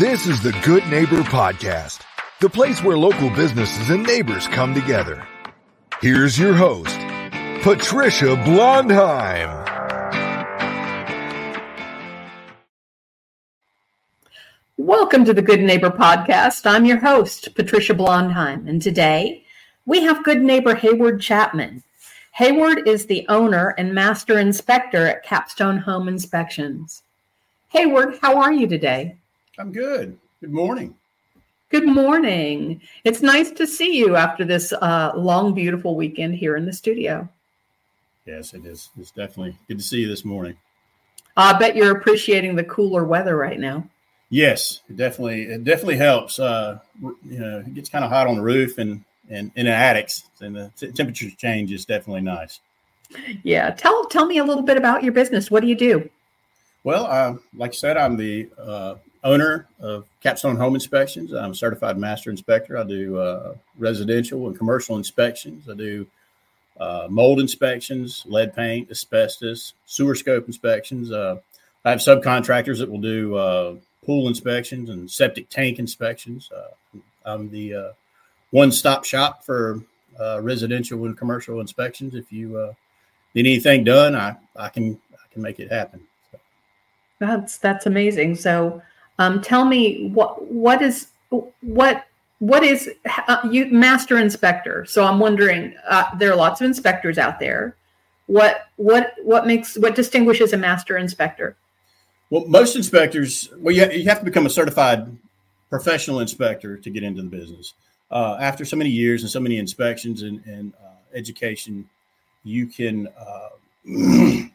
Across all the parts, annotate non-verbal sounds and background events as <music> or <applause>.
This is the Good Neighbor Podcast, the place where local businesses and neighbors come together. Here's your host, Patricia Blondheim. Welcome to the Good Neighbor Podcast. I'm your host, Patricia Blondheim, and today we have good neighbor Hayward Chapman. Hayward is the owner and master inspector at Capstone Home Inspections. Hayward, how are you today? I'm good. Good morning. Good morning. It's nice to see you after this uh, long, beautiful weekend here in the studio. Yes, it is. It's definitely good to see you this morning. I bet you're appreciating the cooler weather right now. Yes, it definitely it definitely helps. Uh, you know, it gets kind of hot on the roof and and in the attics, and the t- temperature change is definitely nice. Yeah, tell tell me a little bit about your business. What do you do? Well, uh, like I said, I'm the uh, owner of Capstone Home Inspections. I'm a certified master inspector. I do uh, residential and commercial inspections. I do uh, mold inspections, lead paint, asbestos, sewer scope inspections. Uh, I have subcontractors that will do uh, pool inspections and septic tank inspections. Uh, I'm the uh, one-stop shop for residential and commercial inspections. If you need anything done, I, I can I can make it happen. So. That's that's amazing. So um, tell me what what is what what is uh, you master inspector? So I'm wondering. Uh, there are lots of inspectors out there. What what what makes what distinguishes a master inspector? Well, most inspectors, well, you, you have to become a certified professional inspector to get into the business. Uh, after so many years and so many inspections and, and uh, education, you can uh, <clears throat>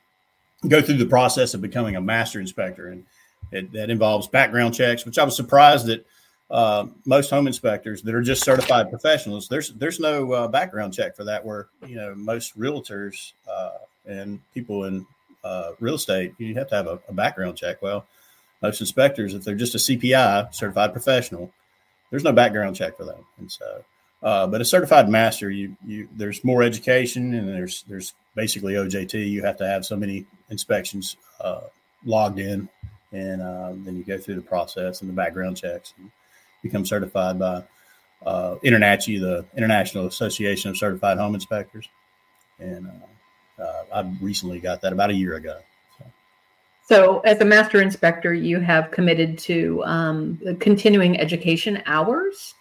go through the process of becoming a master inspector. And it, that involves background checks, which I was surprised that uh, most home inspectors that are just certified professionals, there's there's no uh, background check for that. Where you know most realtors uh, and people in uh, real estate, you have to have a, a, background check. Well, most inspectors, if they're just a CPI certified professional, there's no background check for them. And so, uh, but a certified master, you you there's more education and there's there's basically OJT. You have to have so many inspections uh, logged in and um, then you go through the process and the background checks and become certified by uh, InterNACHI, the International Association of Certified Home Inspectors. And uh, uh, I recently got that about a year ago. So, so as a master inspector, you have committed to um, continuing education hours?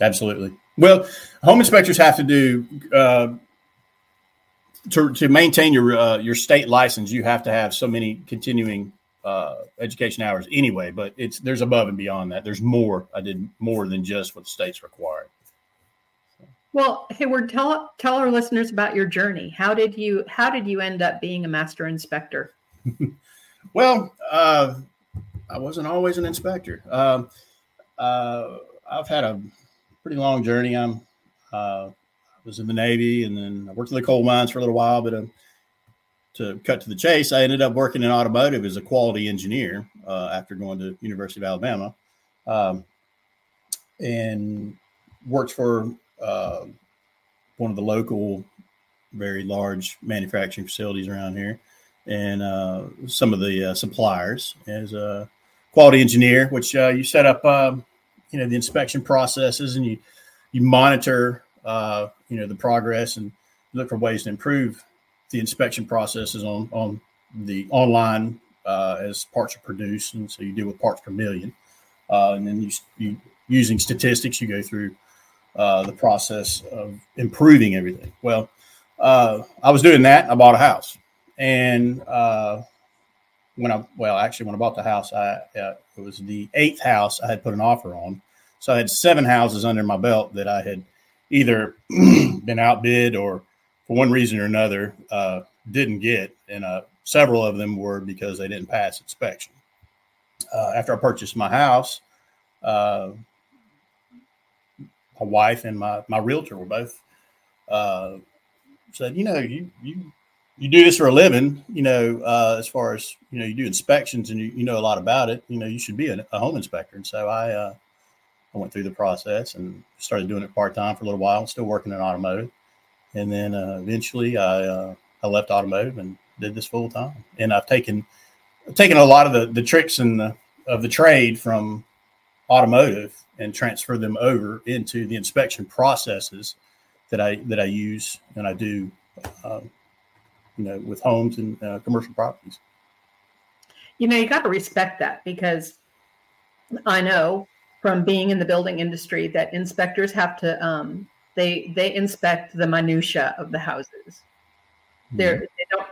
Absolutely. Well, home inspectors have to do uh, to, to maintain your uh, your state license. You have to have so many continuing uh, education hours anyway, but it's there's above and beyond that. There's more. I did more than just what the state's required. Well, Hayward, tell tell our listeners about your journey. How did you how did you end up being a master inspector? <laughs> well, uh, I wasn't always an inspector. Um, uh, I've had a pretty long journey. I'm uh, I was in the Navy, and then I worked in the coal mines for a little while, but. Um, to cut to the chase, I ended up working in automotive as a quality engineer uh, after going to University of Alabama, um, and worked for uh, one of the local, very large manufacturing facilities around here, and uh, some of the uh, suppliers as a quality engineer, which uh, you set up, um, you know, the inspection processes and you you monitor, uh, you know, the progress and look for ways to improve the inspection process is on on the online uh, as parts are produced, and so you deal with parts per million, uh, and then you, you using statistics, you go through uh, the process of improving everything. Well, uh, I was doing that. I bought a house, and uh, when I well, actually, when I bought the house, I uh, it was the eighth house I had put an offer on, so I had seven houses under my belt that I had either <clears throat> been outbid or for one reason or another uh, didn't get, and uh, several of them were because they didn't pass inspection. Uh, after I purchased my house, uh, my wife and my my realtor were both uh, said, you know, you you you do this for a living, you know, uh, as far as you know, you do inspections and you, you know a lot about it. You know, you should be a, a home inspector. And so I uh I went through the process and started doing it part time for a little while. Still working in automotive and then uh, eventually I uh, I left automotive and did this full time. And I've taken taken a lot of the, the tricks and the of the trade from automotive and transfer them over into the inspection processes that I that I use and I do, um, you know, with homes and uh, commercial properties. You know, you got to respect that because I know from being in the building industry that inspectors have to um, they they inspect the minutia of the houses. Mm-hmm. They're, don't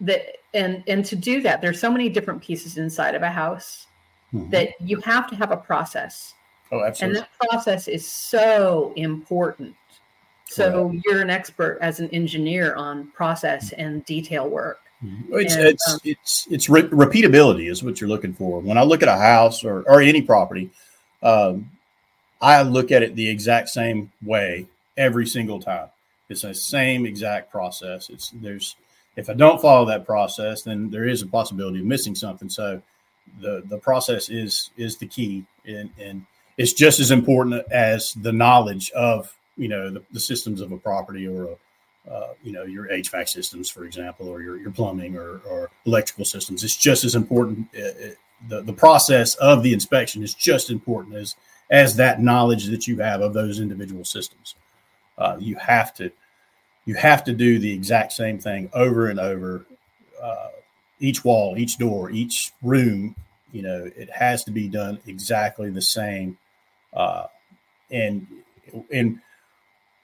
that and and to do that, there's so many different pieces inside of a house mm-hmm. that you have to have a process. Oh, absolutely. And that process is so important. So you're an expert as an engineer on process and detail work. Mm-hmm. It's and, it's um, it's it's re- repeatability is what you're looking for. When I look at a house or or any property, um, I look at it the exact same way every single time. It's the same exact process. It's there's if I don't follow that process, then there is a possibility of missing something. So the the process is is the key, and and it's just as important as the knowledge of you know the, the systems of a property or a uh, you know your HVAC systems, for example, or your, your plumbing or, or electrical systems. It's just as important. It, uh, it, uh, the the process of the inspection is just as important as as that knowledge that you have of those individual systems. Uh, you have to you have to do the exact same thing over and over. Uh, each wall, each door, each room, you know, it has to be done exactly the same. Uh, and and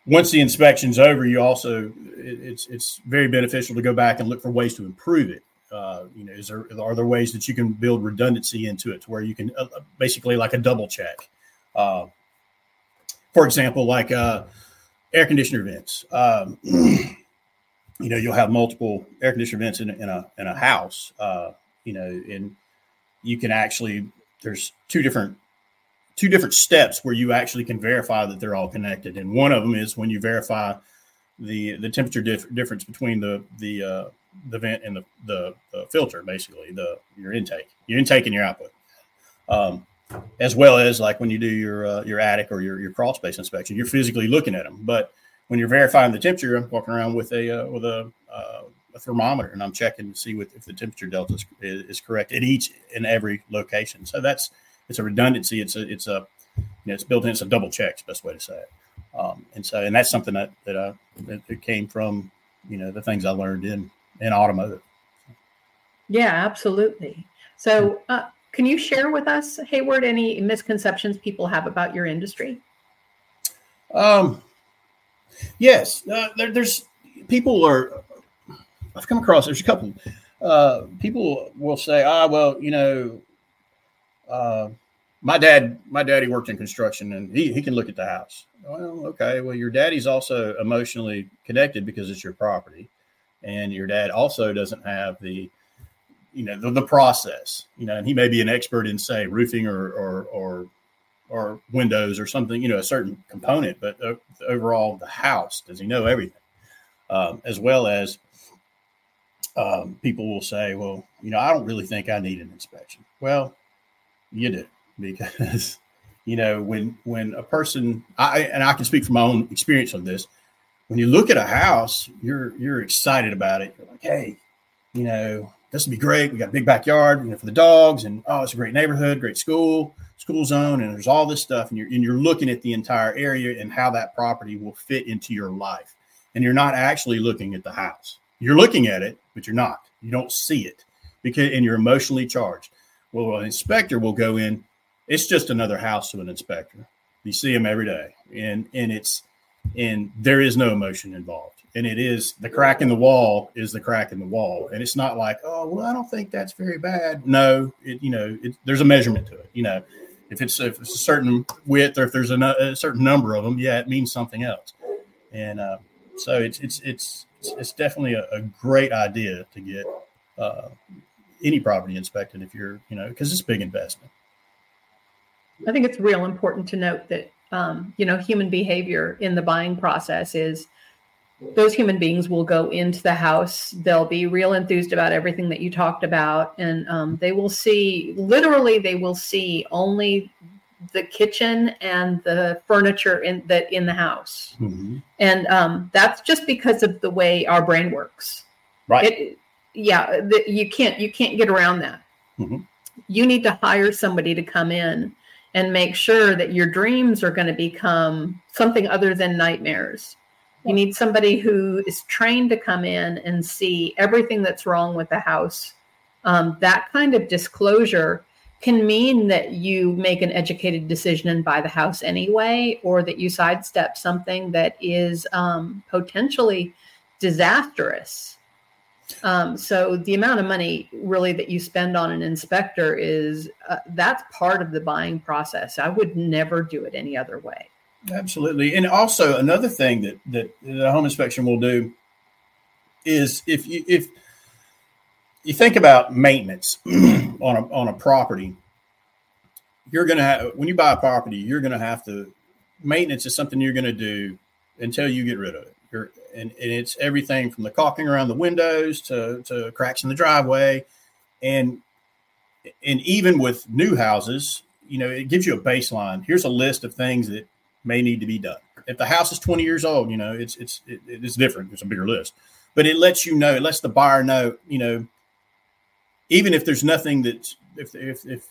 once the inspection's over, you also it's it's very beneficial to go back and look for ways to improve it. Uh, you know, is there are there ways that you can build redundancy into it to where you can uh, basically like a double check. Uh, for example, like uh, air conditioner vents. Um, <clears throat> you know, you'll have multiple air conditioner vents in, in a in a house. Uh, you know, and you can actually there's two different two different steps where you actually can verify that they're all connected. And one of them is when you verify the the temperature dif- difference between the the uh, the vent and the, the, filter, basically the your intake, your intake and your output. Um, as well as like when you do your uh, your attic or your your crawl space inspection, you're physically looking at them. But when you're verifying the temperature, I'm walking around with a uh, with a, uh, a, thermometer and I'm checking to see what, if the temperature delta is, is, correct at each and every location. So that's it's a redundancy. It's a it's a you know, it's built in. It's a double check. It's the best way to say it. Um, and so and that's something that that, uh, that, that came from you know the things I learned in in automotive. Yeah, absolutely. So, uh, can you share with us, Hayward, any misconceptions people have about your industry? Um, yes, uh, there, there's people are. I've come across. There's a couple. Uh, people will say, "Ah, well, you know, uh, my dad, my daddy worked in construction, and he he can look at the house." Well, okay. Well, your daddy's also emotionally connected because it's your property, and your dad also doesn't have the you know the, the process you know and he may be an expert in say roofing or or or, or windows or something you know a certain component but uh, overall the house does he know everything? Um, as well as um, people will say well you know i don't really think i need an inspection. Well you do because <laughs> you know when when a person i and i can speak from my own experience on this when you look at a house you're you're excited about it. You're like hey you know this would be great. We got a big backyard, you know, for the dogs, and oh, it's a great neighborhood, great school, school zone, and there's all this stuff, and you're and you're looking at the entire area and how that property will fit into your life, and you're not actually looking at the house. You're looking at it, but you're not. You don't see it because, and you're emotionally charged. Well, an inspector will go in. It's just another house to an inspector. You see them every day, and and it's and there is no emotion involved. And it is the crack in the wall is the crack in the wall. And it's not like oh well i don't think that's very bad. No it, you know it, there's a measurement to it you know. If it's if it's a certain width or if there's a, a certain number of them yeah it means something else. And uh, so it's it's it's it's definitely a, a great idea to get uh, any property inspected if you're you know because it's a big investment. I think it's real important to note that um, you know human behavior in the buying process is those human beings will go into the house. They'll be real enthused about everything that you talked about, and um, they will see literally they will see only the kitchen and the furniture in that in the house, mm-hmm. and um, that's just because of the way our brain works. Right. It, yeah, the, you can't you can't get around that. Mm-hmm. You need to hire somebody to come in and make sure that your dreams are going to become something other than nightmares. You need somebody who is trained to come in and see everything that's wrong with the house. Um, that kind of disclosure can mean that you make an educated decision and buy the house anyway, or that you sidestep something that is um, potentially disastrous. Um, so the amount of money really that you spend on an inspector is uh, that's part of the buying process. I would never do it any other way. Absolutely, and also another thing that that the home inspection will do is if you if you think about maintenance <clears throat> on a on a property, you're to have when you buy a property, you're to have to maintenance is something you're to do until you get rid of it. You're, and, and it's everything from the caulking around the windows to, to cracks in the driveway, and and even with new houses, you know, it gives you a baseline. Here's a list of things that may need to be done. If the house is 20 years old, you know, it's it's it, it's different. It's a bigger list, but it lets you know. It lets the buyer know, you know, even if there's nothing that if if if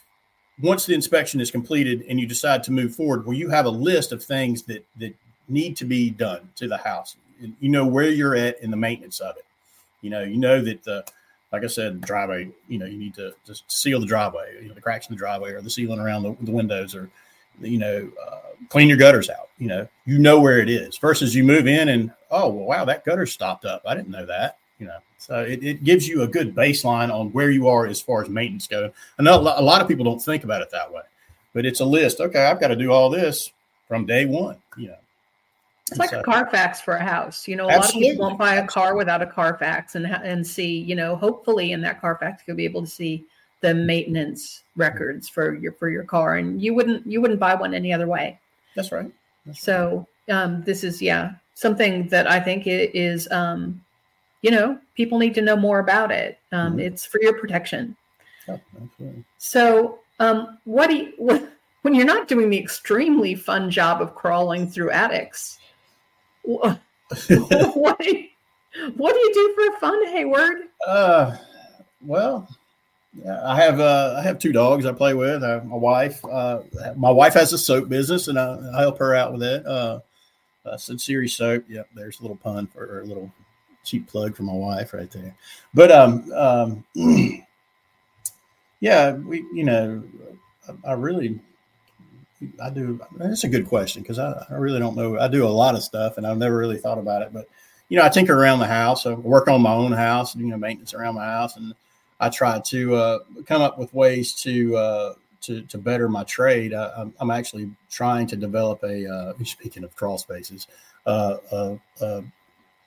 once the inspection is completed and you decide to move forward, well, you have a list of things that that need to be done to the house. You know where you're at in the maintenance of it. You know, you know that the like I said, driveway. You know, you need to just seal the driveway. You know, the cracks in the driveway or the sealing around the, the windows, or you know, uh, clean your gutters out. You know, you know where it is. Versus you move in and oh well, wow, that gutter stopped up. I didn't know that. You know, so it, it gives you a good baseline on where you are as far as maintenance go. I know a lot of people don't think about it that way, but it's a list. Okay, I've got to do all this from day one. You know, it's like so, a Carfax for a house. You know, a lot of people won't buy a car without a Carfax and and see. You know, hopefully in that Carfax you'll be able to see the maintenance records for your for your car, and you wouldn't you wouldn't buy one any other way. That's right. That's so um, this is yeah something that I think is um, you know people need to know more about it. Um, mm-hmm. It's for your protection. Oh, so um, what do you what, <laughs> when you're not doing the extremely fun job of crawling through attics? <laughs> what, do you, what do you do for fun, Hayward? Uh, well, yeah, I have uh, I have two dogs I play with. I have my wife. Uh, my wife has a soap business, and I, I help her out with it. Uh, uh, Sincere soap. Yep, there's a little pun for a little cheap plug for my wife right there. But um, um <clears throat> yeah, we you know, I, I really I do. That's a good question because I, I really don't know. I do a lot of stuff and I've never really thought about it. But you know, I tinker around the house. I work on my own house, you know, maintenance around my house, and I try to uh, come up with ways to uh, to to better my trade. I, am actually trying to develop a. Uh, <laughs> speaking of crawl spaces, uh, uh, uh,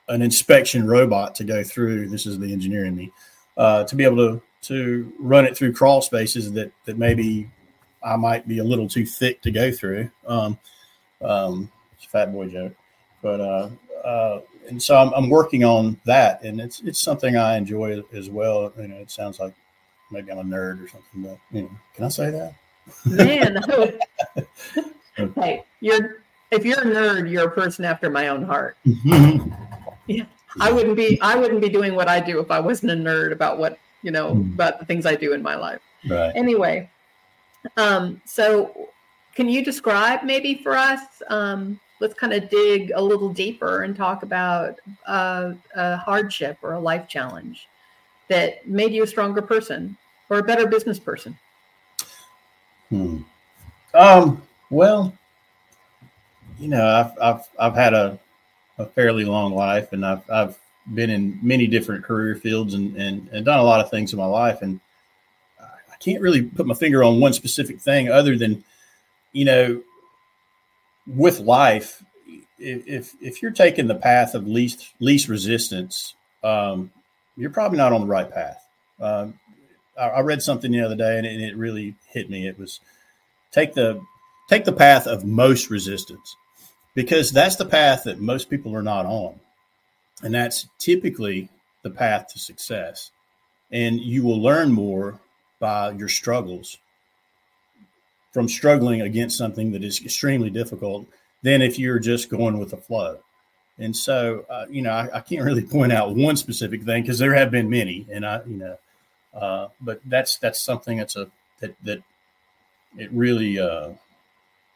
an inspection robot to go through. This is the engineer in me to be able to to run it through crawl spaces that that maybe I might be a little too thick to go through. Um, um, it's a fat boy joke, but uh, uh, and so I'm, I'm, working on that, and it's it's something I enjoy as well. You know, it sounds like maybe I'm a nerd or something, but you know, can I say that? Man, <laughs> hey, you're if you're a nerd, you're a person after my own heart. yeah, I wouldn't be I wouldn't be doing what I do if I wasn't a nerd about what you know mm. about the things I do in my life. Right. Anyway, um, so, can you describe maybe for us? Um, let's kind of dig a little deeper and talk about uh, a hardship or a life challenge that made you a stronger person or a better business person. Hmm. Um. Well, you know, I've I've I've had a a fairly long life, and I've I've been in many different career fields and and, and done a lot of things in my life, and can't really put my finger on one specific thing other than, you know, with life, if if you're taking the path of least least resistance, um, you're probably not on the right path. Um, I, I, read something the other day and it, and it really hit me. It was take the take the path of most resistance because that's the path that most people are not on, and that's typically the path to success. And you will learn more by your struggles from struggling against something that is extremely difficult than if you're just going with the flow. And so, uh, you know, I, I, can't really point out one specific thing because there have been many, and I, you know, uh, but that's that's something that's a that that it really uh,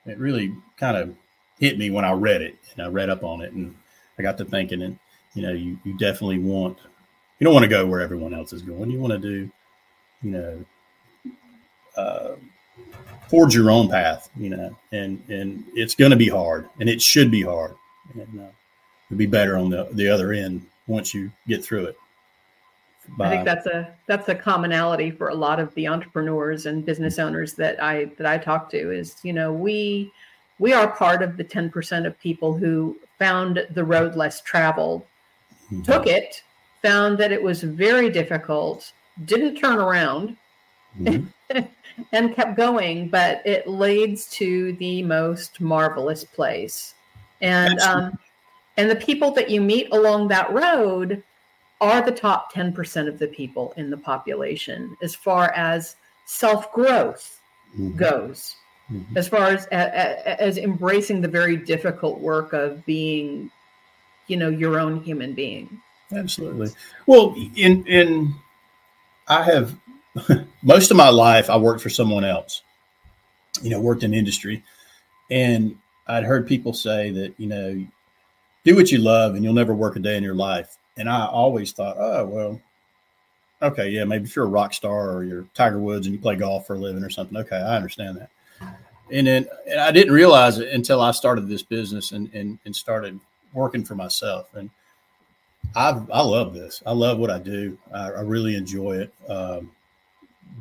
it really kind of hit me when I read it and I read up on it and I got to thinking and you know you you definitely want you don't want to go where everyone else is going. You want to do you know uh, forge your own path. You know, and and it's going to be hard and it should be hard. And uh, it'll be better on the the other end once you get through it. I think that's a that's a commonality for a lot of the entrepreneurs and business owners that I that I talk to is you know we we are part of the 10% of people who found the road less traveled mm-hmm. took it found that it was very difficult didn't turn around mm-hmm. <laughs> and kept going but it leads to the most marvelous place and um, and the people that you meet along that road are the top 10% of the people in the population as far as self growth mm-hmm. goes, mm-hmm. as far as, as, as embracing the very difficult work of being, you know, your own human being. Absolutely. Well, in in I have <laughs> most of my life I worked for someone else. You know, worked in industry, and I'd heard people say that you know, do what you love, and you'll never work a day in your life. And I always thought, oh, well, okay, yeah, maybe if you're a rock star or you're Tiger Woods and you play golf for a living or something, okay, I understand that. And then and I didn't realize it until I started this business and, and, and started working for myself. And I I love this. I love what I do. I, I really enjoy it. Um,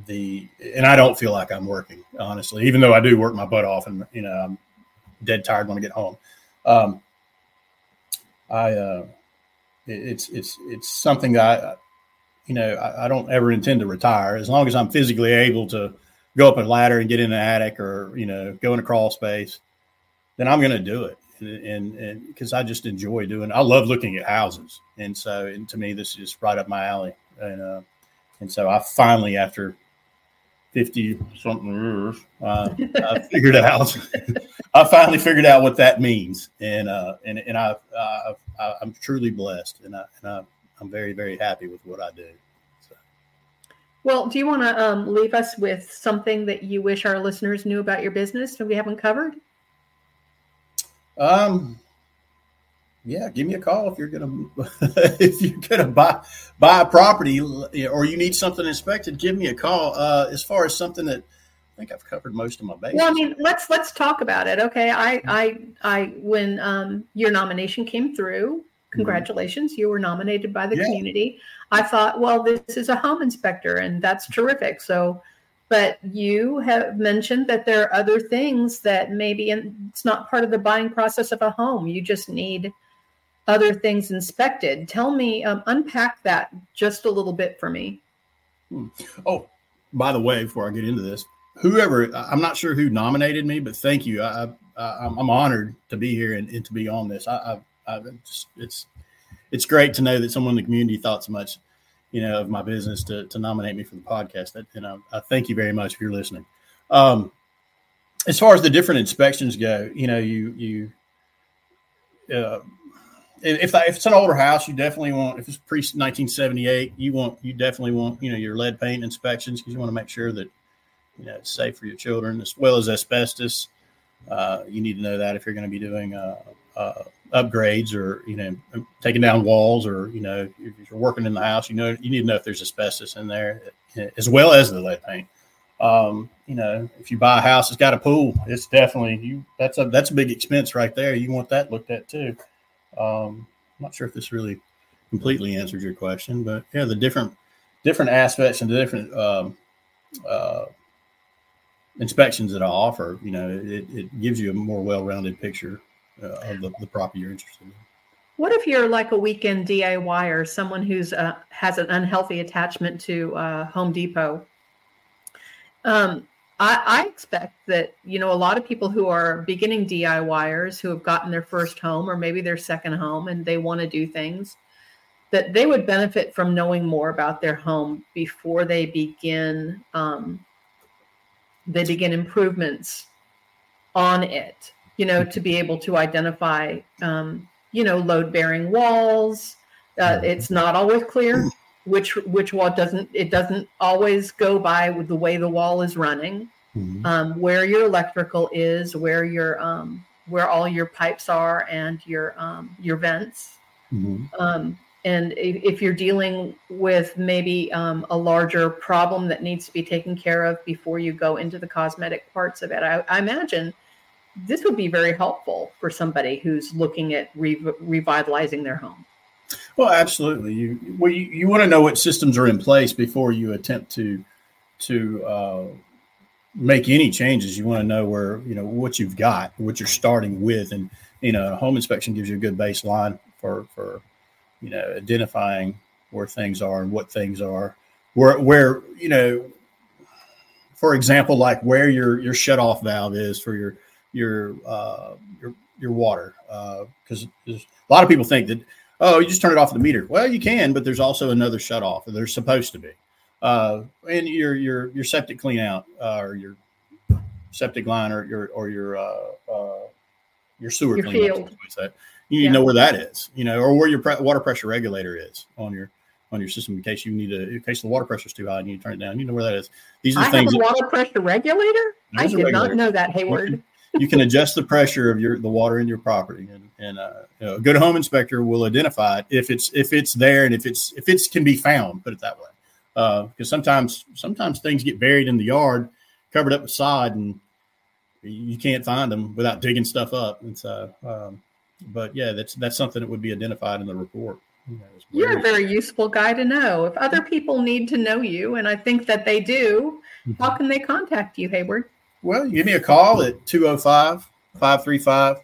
the and I don't feel like I'm working honestly, even though I do work my butt off and you know I'm dead tired when I get home. Um, I uh, it's it's it's something that I, you know I, I, don't ever intend to retire as long as I'm physically able to go up a ladder and get in an attic or you know go in a crawl space, then I'm going to do it. And and because I just enjoy doing, I love looking at houses, and so and to me this is right up my alley. And uh, and so I finally after 50 something years, uh, I figured out, <laughs> I finally figured out what that means. And, uh, and, and I, uh, I, am truly blessed and, I, and I, I'm very, very happy with what I do. So. Well, do you want to um, leave us with something that you wish our listeners knew about your business that we haven't covered? Um, yeah, give me a call if you're gonna <laughs> if you're gonna buy buy a property or you need something inspected. Give me a call. Uh, as far as something that I think I've covered most of my bases. Well, I mean, let's let's talk about it. Okay, I I I when um, your nomination came through, mm-hmm. congratulations, mm-hmm. you were nominated by the yeah. community. I thought, well, this is a home inspector, and that's terrific. So but you have mentioned that there are other things that maybe it's not part of the buying process of a home. You just need other things inspected. Tell me, um, unpack that just a little bit for me. Hmm. Oh, by the way, before I get into this, whoever I'm not sure who nominated me, but thank you. I, I am honored to be here and, and, to be on this. I, I, I it's, it's great to know that someone in the community thought so much, you know, of my business to, to nominate me for the podcast. That you know, I thank you very much if you're listening. Um, as far as the different inspections go, you know, you you uh, if, that, if it's an older house, you definitely want if it's pre 1978, you want you definitely want you know your lead paint inspections because you want to make sure that you know it's safe for your children as well as asbestos. Uh, you need to know that if you're going to be doing uh, uh, upgrades or you know taking down walls or you know if you're working in the house, you know you need to know if there's asbestos in there as well as the lead paint. Um, you know, if you buy a house that's got a pool, it's definitely you. That's a that's a big expense right there. You want that looked at too. Um, I'm not sure if this really completely answers your question, but yeah, the different different aspects and the different um, uh, inspections that I offer, you know, it, it gives you a more well-rounded picture uh, of the, the property you're interested in. What if you're like a weekend DIY or someone who's uh, has an unhealthy attachment to uh, Home Depot? Um, I, I, expect that you know a lot of people who are beginning DIYers who have gotten their first home or maybe their second home and they want to do things that they would benefit from knowing more about their home before they begin um, they begin improvements on it. You know, to be able to identify um, you know load bearing walls. Uh, it's not always clear which which wall doesn't it doesn't always go by with the way the wall is running mm-hmm. um, where your electrical is, where your um, where all your pipes are, and your um, your vents. Mm-hmm. Um, and if you're dealing with maybe um, a larger problem that needs to be taken care of before you go into the cosmetic parts of it, I, I imagine this would be very helpful for somebody who's looking at re- revitalizing their home. Well, absolutely. You well, you, you want to know what systems are in place before you attempt to to uh, make any changes. You want to know where you know what you've got, what you're starting with, and you know, a home inspection gives you a good baseline for for you know identifying where things are and what things are. Where where you know, for example, like where your your shut off valve is for your your uh, your your water, because uh, a lot of people think that oh, you just turn it off the meter. Well, you can, but there's also another shut off. There's supposed to be. Uh, and your your your septic clean out uh, or your septic line or your or your uh, uh your sewer your clean out. You need yeah. to know where that is, you know, or where your pre- water pressure regulator is on your on your system in case you need to in case the water pressure is too high and you need to turn it down. You know where that is. These are I things. Have a that, water pressure regulator. I did not know that, Hayward you can adjust the pressure of your the water in your property, and, and uh, you know, a good home inspector will identify it if it's if it's there and if it's if it's can be found. Put it that way, because uh, sometimes sometimes things get buried in the yard, covered up with sod, and you can't find them without digging stuff up. And so, um, but yeah, that's that's something that would be identified in the report. You know, You're a very useful guy to know. If other people need to know you, and I think that they do, mm-hmm. how can they contact you, Hayward? Well, you give me a call at 205 535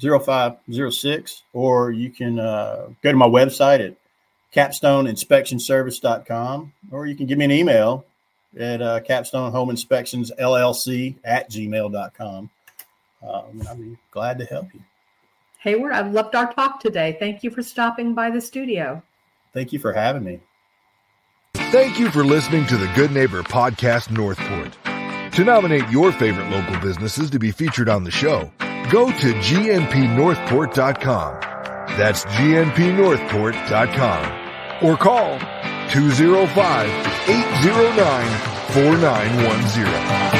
0506, or you can uh, go to my website at capstoneinspectionservice.com, or you can give me an email at uh, capstone home inspections llc at gmail.com. Um, I'd be glad to help you. Hayward, I've loved our talk today. Thank you for stopping by the studio. Thank you for having me. Thank you for listening to the Good Neighbor Podcast Northport. To nominate your favorite local businesses to be featured on the show, go to gnpnorthport.com. That's gnpnorthport.com. Or call 205 809 4910.